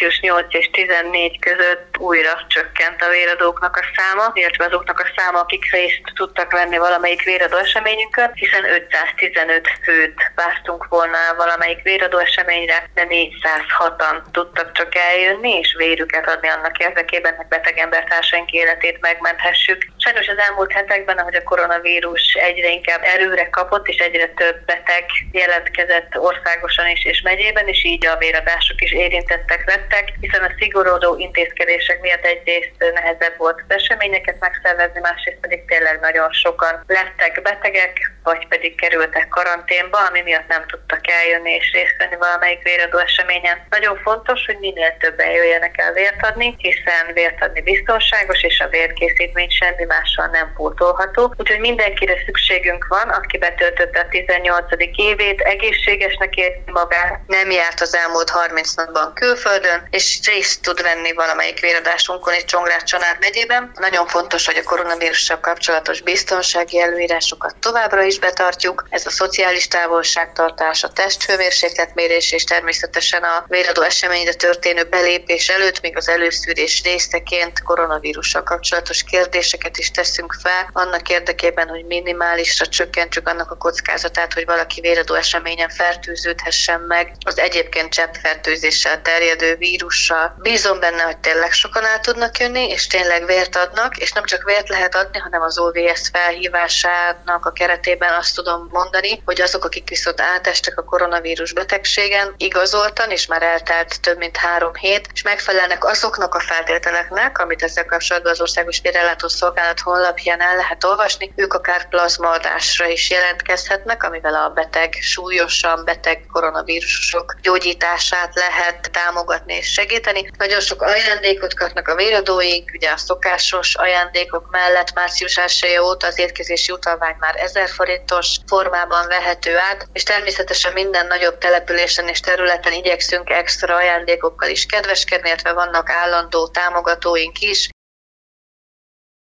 március 8 és 14 között újra csökkent a véradóknak a száma, illetve azoknak a száma, akik részt tudtak venni valamelyik véradó eseményünkön, hiszen 515 főt vártunk volna valamelyik véradó eseményre, de 406-an tudtak csak eljönni, és vérüket adni annak érdekében, hogy beteg embertársaink életét megmenthessük. Sajnos az elmúlt hetekben, ahogy a koronavírus egyre inkább erőre kapott, és egyre több beteg jelentkezett országosan is és megyében, és így a véradások is érintettek lettek, hiszen a szigorodó intézkedések miatt egyrészt nehezebb volt az eseményeket megszervezni, másrészt pedig tényleg nagyon sokan lettek betegek, vagy pedig kerültek karanténba, ami miatt nem tudtak eljönni és részt venni valamelyik véradó eseményen. Nagyon fontos, hogy minél többen jöjjenek el vért adni, hiszen vért adni biztonságos, és a vérkészítmény semmi mással nem pótolható. Úgyhogy mindenkire szükségünk van, aki betöltötte a 18. évét, egészségesnek érzi magát, nem járt az elmúlt 30 napban külföldön, és részt tud venni valamelyik véradásunkon egy Csongrád család megyében. Nagyon fontos, hogy a koronavírussal kapcsolatos biztonsági előírásokat továbbra is betartjuk. Ez a szociális távolságtartás, a testhőmérsékletmérés és természetesen a véradó eseményre történő belépés előtt, még az előszűrés részeként koronavírussal kapcsolatos kérdéseket is teszünk fel, annak érdekében, hogy minimálisra csökkentsük annak a kockázatát, hogy valaki véradó eseményen fertőződhessen meg az egyébként cseppfertőzéssel terjedő vírussal. Bízom benne, hogy tényleg sokan el tudnak jönni, és tényleg vért adnak, és nem csak vért lehet adni, hanem az OVS felhívásának a keretében azt tudom mondani, hogy azok, akik viszont átestek a koronavírus betegségen, igazoltan, és már eltelt több mint három hét, és megfelelnek azoknak a feltételeknek, amit ezzel kapcsolatban az Országos Vérellátó Szolgálat honlapján el lehet olvasni, ők akár plazmaadásra is jelentkezhetnek, amivel a beteg súlyosan beteg koronavírusok gyógyítását lehet támogatni és segíteni. Nagyon sok ajándékot kapnak a véradóink, ugye a szokásos ajándékok mellett március 1 óta az étkezési utalvány már 1000 forintos formában vehető át, és természetesen minden nagyobb településen és területen igyekszünk extra ajándékokkal is kedveskedni, illetve vannak állandó támogatóink is,